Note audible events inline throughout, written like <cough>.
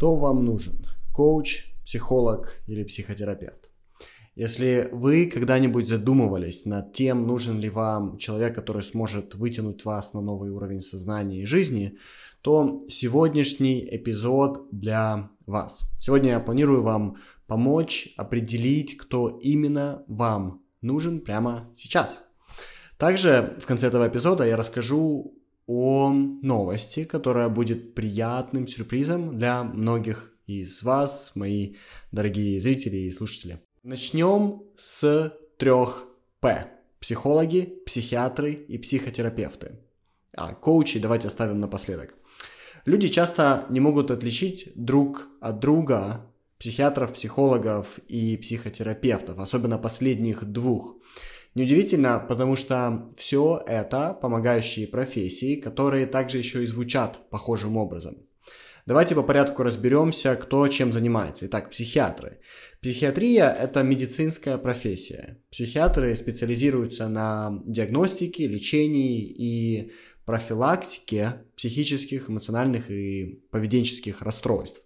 Кто вам нужен? Коуч, психолог или психотерапевт? Если вы когда-нибудь задумывались над тем, нужен ли вам человек, который сможет вытянуть вас на новый уровень сознания и жизни, то сегодняшний эпизод для вас. Сегодня я планирую вам помочь определить, кто именно вам нужен прямо сейчас. Также в конце этого эпизода я расскажу о новости, которая будет приятным сюрпризом для многих из вас, мои дорогие зрители и слушатели. Начнем с трех П. Психологи, психиатры и психотерапевты. А коучи давайте оставим напоследок. Люди часто не могут отличить друг от друга психиатров, психологов и психотерапевтов, особенно последних двух. Неудивительно, потому что все это помогающие профессии, которые также еще и звучат похожим образом. Давайте по порядку разберемся, кто чем занимается. Итак, психиатры. Психиатрия – это медицинская профессия. Психиатры специализируются на диагностике, лечении и профилактике психических, эмоциональных и поведенческих расстройств.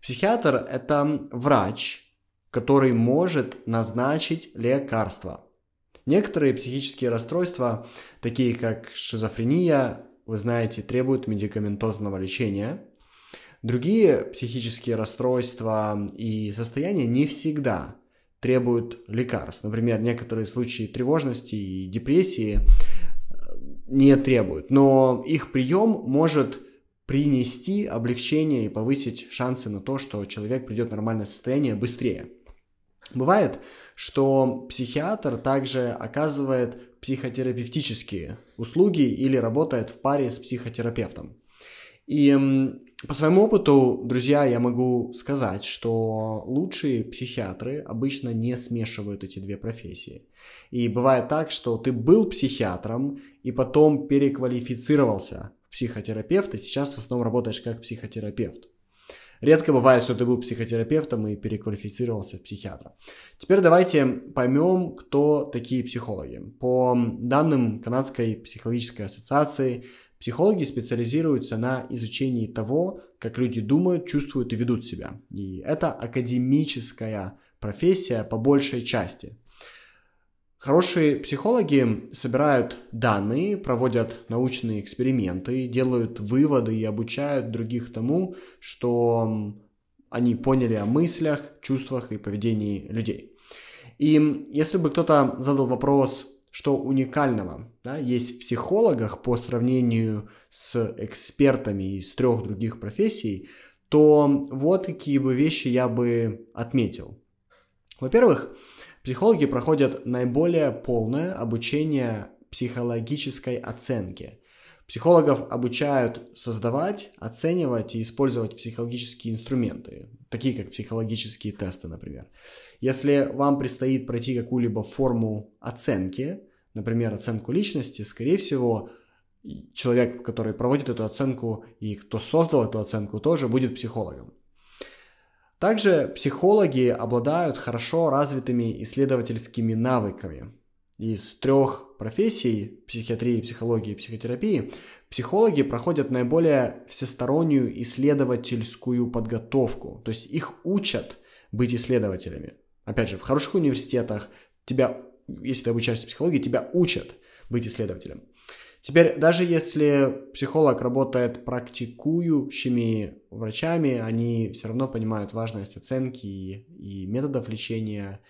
Психиатр – это врач, который может назначить лекарства – Некоторые психические расстройства, такие как шизофрения, вы знаете, требуют медикаментозного лечения. Другие психические расстройства и состояния не всегда требуют лекарств. Например, некоторые случаи тревожности и депрессии э, не требуют, но их прием может принести облегчение и повысить шансы на то, что человек придет в нормальное состояние быстрее. Бывает, что психиатр также оказывает психотерапевтические услуги или работает в паре с психотерапевтом. И по своему опыту, друзья, я могу сказать, что лучшие психиатры обычно не смешивают эти две профессии. И бывает так, что ты был психиатром и потом переквалифицировался в психотерапевта, и сейчас в основном работаешь как психотерапевт. Редко бывает, что ты был психотерапевтом и переквалифицировался в психиатра. Теперь давайте поймем, кто такие психологи. По данным Канадской психологической ассоциации, психологи специализируются на изучении того, как люди думают, чувствуют и ведут себя. И это академическая профессия по большей части. Хорошие психологи собирают данные, проводят научные эксперименты, делают выводы и обучают других тому, что они поняли о мыслях, чувствах и поведении людей. И если бы кто-то задал вопрос, что уникального да, есть в психологах по сравнению с экспертами из трех других профессий, то вот какие бы вещи я бы отметил. Во-первых, Психологи проходят наиболее полное обучение психологической оценке. Психологов обучают создавать, оценивать и использовать психологические инструменты, такие как психологические тесты, например. Если вам предстоит пройти какую-либо форму оценки, например, оценку личности, скорее всего, человек, который проводит эту оценку и кто создал эту оценку, тоже будет психологом. Также психологи обладают хорошо развитыми исследовательскими навыками. Из трех профессий психиатрии, психологии и психотерапии психологи проходят наиболее всестороннюю исследовательскую подготовку. То есть их учат быть исследователями. Опять же, в хороших университетах тебя, если ты обучаешься психологии, тебя учат быть исследователем. Теперь, даже если психолог работает практикующими врачами, они все равно понимают важность оценки и, и методов лечения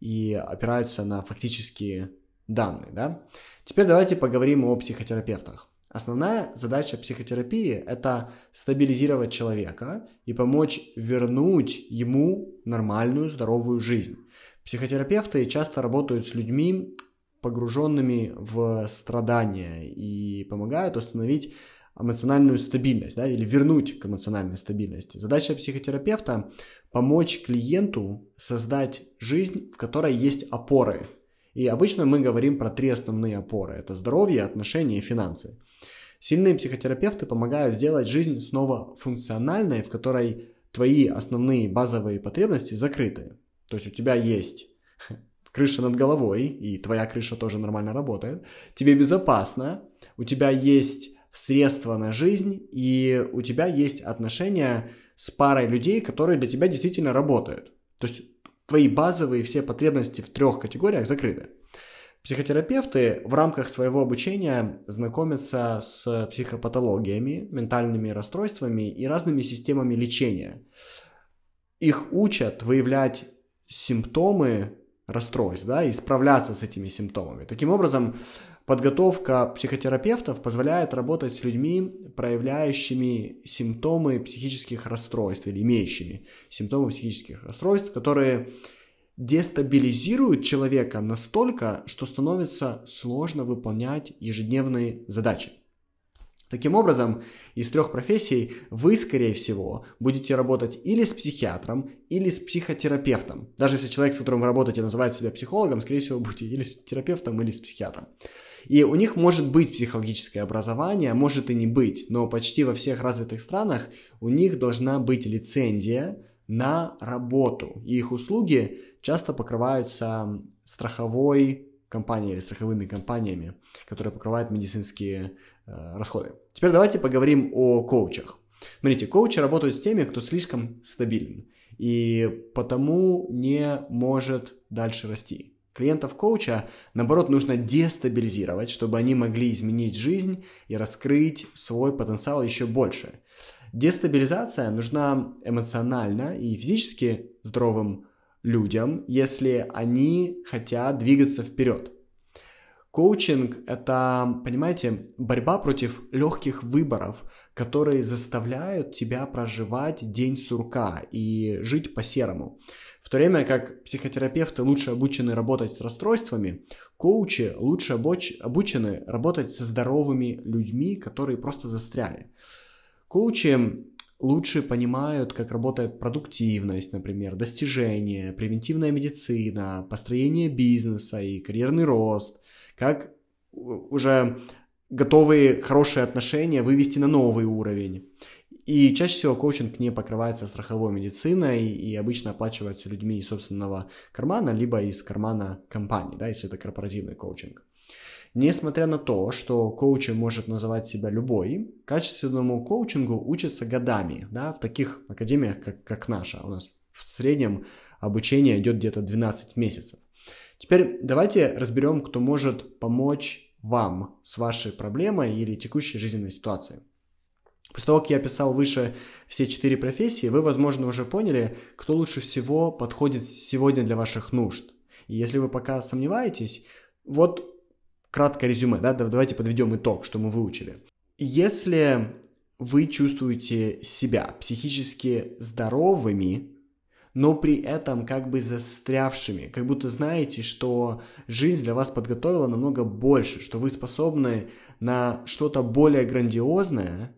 и опираются на фактические данные. Да? Теперь давайте поговорим о психотерапевтах. Основная задача психотерапии – это стабилизировать человека и помочь вернуть ему нормальную, здоровую жизнь. Психотерапевты часто работают с людьми, погруженными в страдания и помогают установить эмоциональную стабильность, да, или вернуть к эмоциональной стабильности. Задача психотерапевта – помочь клиенту создать жизнь, в которой есть опоры. И обычно мы говорим про три основные опоры – это здоровье, отношения и финансы. Сильные психотерапевты помогают сделать жизнь снова функциональной, в которой твои основные базовые потребности закрыты. То есть у тебя есть крыша над головой, и твоя крыша тоже нормально работает, тебе безопасно, у тебя есть средства на жизнь, и у тебя есть отношения с парой людей, которые для тебя действительно работают. То есть твои базовые все потребности в трех категориях закрыты. Психотерапевты в рамках своего обучения знакомятся с психопатологиями, ментальными расстройствами и разными системами лечения. Их учат выявлять симптомы расстройств, да, и справляться с этими симптомами. Таким образом, подготовка психотерапевтов позволяет работать с людьми, проявляющими симптомы психических расстройств или имеющими симптомы психических расстройств, которые дестабилизируют человека настолько, что становится сложно выполнять ежедневные задачи. Таким образом, из трех профессий вы, скорее всего, будете работать или с психиатром, или с психотерапевтом. Даже если человек, с которым вы работаете, называет себя психологом, скорее всего, будете или с терапевтом, или с психиатром. И у них может быть психологическое образование, может и не быть, но почти во всех развитых странах у них должна быть лицензия на работу. И их услуги часто покрываются страховой компанией или страховыми компаниями, которые покрывают медицинские э, расходы. Теперь давайте поговорим о коучах. Смотрите, коучи работают с теми, кто слишком стабилен и потому не может дальше расти. Клиентов коуча, наоборот, нужно дестабилизировать, чтобы они могли изменить жизнь и раскрыть свой потенциал еще больше. Дестабилизация нужна эмоционально и физически здоровым людям, если они хотят двигаться вперед. Коучинг – это, понимаете, борьба против легких выборов, которые заставляют тебя проживать день сурка и жить по-серому. В то время как психотерапевты лучше обучены работать с расстройствами, коучи лучше обучены работать со здоровыми людьми, которые просто застряли. Коучи лучше понимают, как работает продуктивность, например, достижения, превентивная медицина, построение бизнеса и карьерный рост, как уже готовые хорошие отношения вывести на новый уровень. И чаще всего коучинг не покрывается страховой медициной и обычно оплачивается людьми из собственного кармана, либо из кармана компании, да, если это корпоративный коучинг. Несмотря на то, что коучем может называть себя любой, качественному коучингу учатся годами, да, в таких академиях, как, как наша. У нас в среднем обучение идет где-то 12 месяцев. Теперь давайте разберем, кто может помочь вам с вашей проблемой или текущей жизненной ситуацией. После того, как я описал выше все четыре профессии, вы, возможно, уже поняли, кто лучше всего подходит сегодня для ваших нужд. И если вы пока сомневаетесь, вот краткое резюме, да, давайте подведем итог, что мы выучили. Если вы чувствуете себя психически здоровыми, но при этом как бы застрявшими, как будто знаете, что жизнь для вас подготовила намного больше, что вы способны на что-то более грандиозное,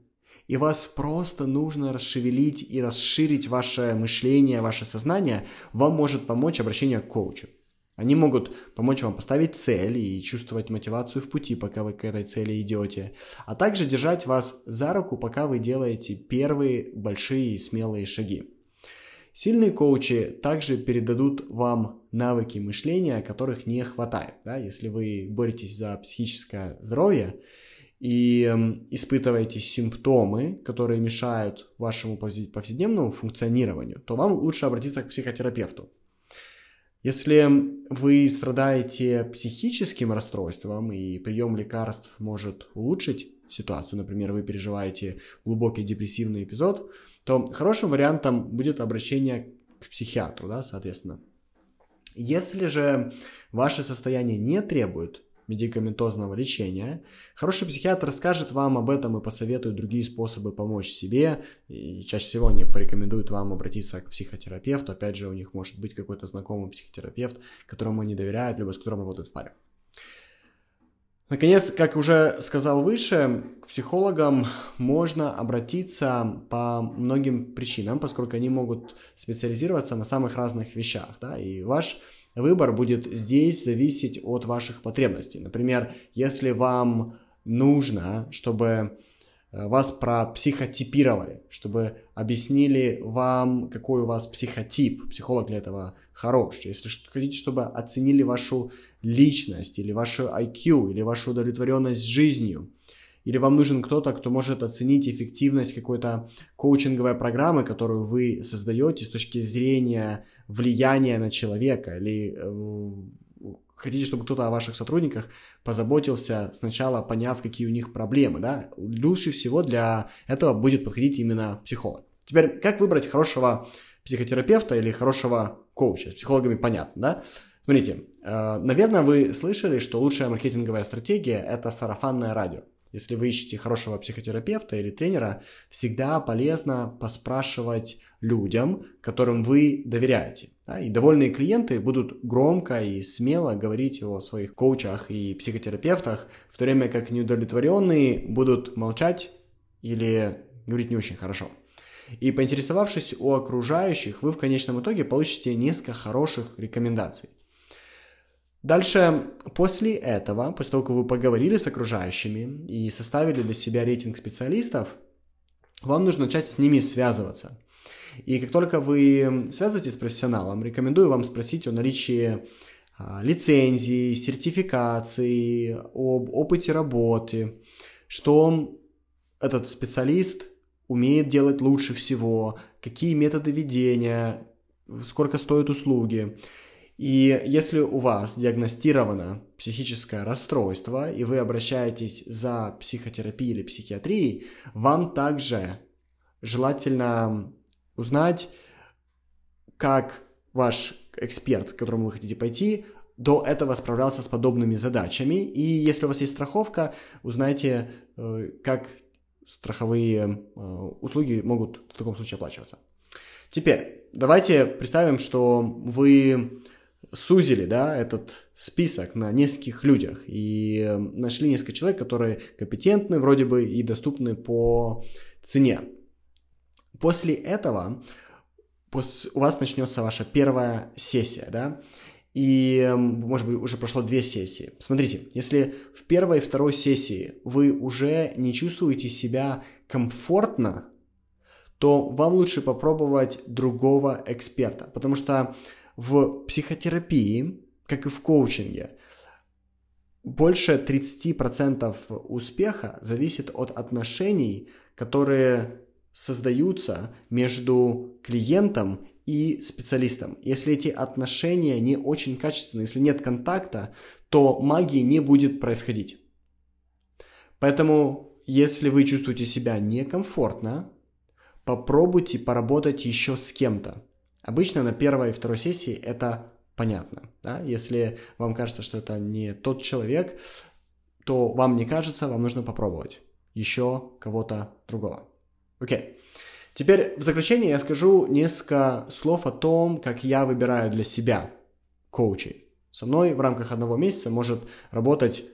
и вас просто нужно расшевелить и расширить ваше мышление, ваше сознание, вам может помочь обращение к коучу. Они могут помочь вам поставить цель и чувствовать мотивацию в пути, пока вы к этой цели идете, а также держать вас за руку, пока вы делаете первые большие и смелые шаги. Сильные коучи также передадут вам навыки мышления, которых не хватает. Да? Если вы боретесь за психическое здоровье и эм, испытываете симптомы, которые мешают вашему повседневному функционированию, то вам лучше обратиться к психотерапевту. Если вы страдаете психическим расстройством и прием лекарств может улучшить ситуацию, например, вы переживаете глубокий депрессивный эпизод, то хорошим вариантом будет обращение к психиатру, да, соответственно. Если же ваше состояние не требует медикаментозного лечения. Хороший психиатр скажет вам об этом и посоветует другие способы помочь себе. И чаще всего они порекомендуют вам обратиться к психотерапевту. Опять же, у них может быть какой-то знакомый психотерапевт, которому они доверяют, либо с которым работают в паре. Наконец, как уже сказал выше, к психологам можно обратиться по многим причинам, поскольку они могут специализироваться на самых разных вещах. Да? И ваш Выбор будет здесь зависеть от ваших потребностей. Например, если вам нужно, чтобы э, вас пропсихотипировали, чтобы объяснили вам, какой у вас психотип. Психолог для этого хорош. Если хотите, чтобы оценили вашу личность, или вашу IQ, или вашу удовлетворенность жизнью, или вам нужен кто-то, кто может оценить эффективность какой-то коучинговой программы, которую вы создаете с точки зрения влияния на человека, или э, хотите, чтобы кто-то о ваших сотрудниках позаботился сначала, поняв, какие у них проблемы, да, лучше всего для этого будет подходить именно психолог. Теперь, как выбрать хорошего психотерапевта или хорошего коуча? С психологами понятно, да? Смотрите, э, наверное, вы слышали, что лучшая маркетинговая стратегия – это сарафанное радио. Если вы ищете хорошего психотерапевта или тренера, всегда полезно поспрашивать людям, которым вы доверяете. Да? И довольные клиенты будут громко и смело говорить о своих коучах и психотерапевтах, в то время как неудовлетворенные будут молчать или говорить не очень хорошо. И поинтересовавшись у окружающих, вы в конечном итоге получите несколько хороших рекомендаций. Дальше, после этого, после того, как вы поговорили с окружающими и составили для себя рейтинг специалистов, вам нужно начать с ними связываться. И как только вы связываетесь с профессионалом, рекомендую вам спросить о наличии а, лицензии, сертификации, об опыте работы, что этот специалист умеет делать лучше всего, какие методы ведения, сколько стоят услуги. И если у вас диагностировано психическое расстройство, и вы обращаетесь за психотерапией или психиатрией, вам также желательно узнать, как ваш эксперт, к которому вы хотите пойти, до этого справлялся с подобными задачами. И если у вас есть страховка, узнайте, э, как страховые э, услуги могут в таком случае оплачиваться. Теперь, давайте представим, что вы сузили, да, этот список на нескольких людях и э, нашли несколько человек, которые компетентны вроде бы и доступны по цене. После этого у вас начнется ваша первая сессия, да, и, может быть, уже прошло две сессии. Смотрите, если в первой и второй сессии вы уже не чувствуете себя комфортно, то вам лучше попробовать другого эксперта, потому что в психотерапии, как и в коучинге, больше 30% успеха зависит от отношений, которые создаются между клиентом и специалистом. Если эти отношения не очень качественные, если нет контакта, то магии не будет происходить. Поэтому, если вы чувствуете себя некомфортно, попробуйте поработать еще с кем-то. Обычно на первой и второй сессии это понятно. Да? Если вам кажется, что это не тот человек, то вам не кажется, вам нужно попробовать еще кого-то другого. Окей. Теперь в заключение я скажу несколько слов о том, как я выбираю для себя коучей. Со мной в рамках одного месяца может работать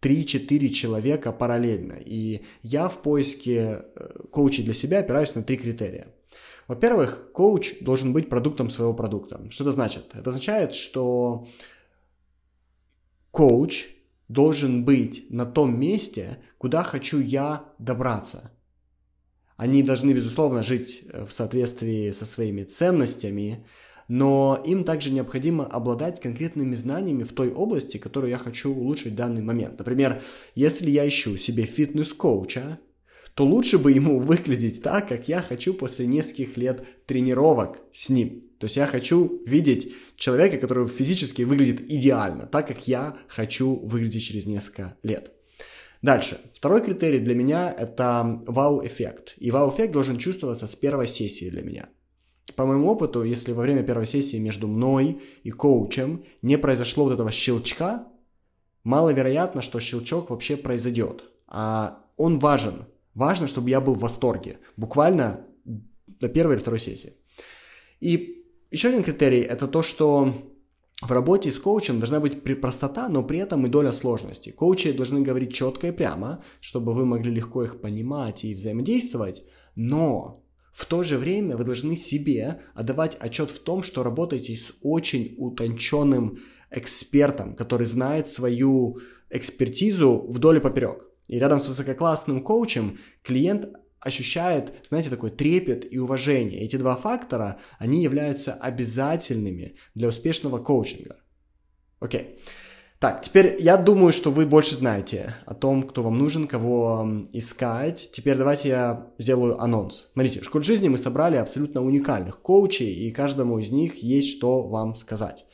3-4 человека параллельно. И я в поиске э, коучей для себя опираюсь на три критерия. Во-первых, коуч должен быть продуктом своего продукта. Что это значит? Это означает, что коуч должен быть на том месте, куда хочу я добраться. Они должны, безусловно, жить э, в соответствии со своими ценностями, но им также необходимо обладать конкретными знаниями в той области, которую я хочу улучшить в данный момент. Например, если я ищу себе фитнес-коуча, то лучше бы ему <laughs> выглядеть так, как я хочу после нескольких лет тренировок с ним. То есть я хочу видеть человека, который физически выглядит идеально, так как я хочу выглядеть через несколько лет. Дальше. Второй критерий для меня это вау-эффект. И вау-эффект должен чувствоваться с первой сессии для меня. По моему опыту, если во время первой сессии между мной и коучем не произошло вот этого щелчка, маловероятно, что щелчок вообще произойдет. А он важен. Важно, чтобы я был в восторге. Буквально до первой или второй сессии. И еще один критерий – это то, что в работе с коучем должна быть простота, но при этом и доля сложности. Коучи должны говорить четко и прямо, чтобы вы могли легко их понимать и взаимодействовать, но в то же время вы должны себе отдавать отчет в том, что работаете с очень утонченным экспертом, который знает свою экспертизу вдоль и поперек. И рядом с высококлассным коучем клиент ощущает, знаете, такой трепет и уважение. Эти два фактора, они являются обязательными для успешного коучинга. Окей. Так, теперь я думаю, что вы больше знаете о том, кто вам нужен, кого искать. Теперь давайте я сделаю анонс. Смотрите, в школе жизни мы собрали абсолютно уникальных коучей, и каждому из них есть что вам сказать.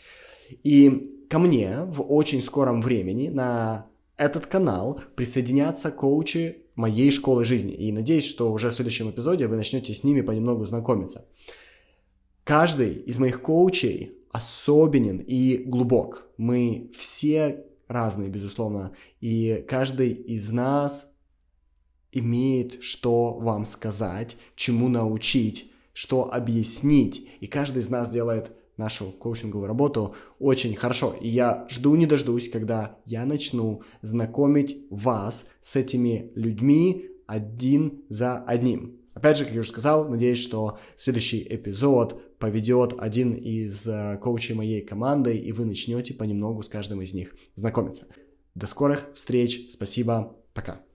И ко мне в очень скором времени на этот канал присоединятся коучи моей школы жизни. И надеюсь, что уже в следующем эпизоде вы начнете с ними понемногу знакомиться. Каждый из моих коучей особенен и глубок. Мы все разные, безусловно, и каждый из нас имеет что вам сказать, чему научить, что объяснить, и каждый из нас делает нашу коучинговую работу очень хорошо. И я жду не дождусь, когда я начну знакомить вас с этими людьми один за одним. Опять же, как я уже сказал, надеюсь, что следующий эпизод поведет один из э, коучей моей команды, и вы начнете понемногу с каждым из них знакомиться. До скорых встреч, спасибо, пока.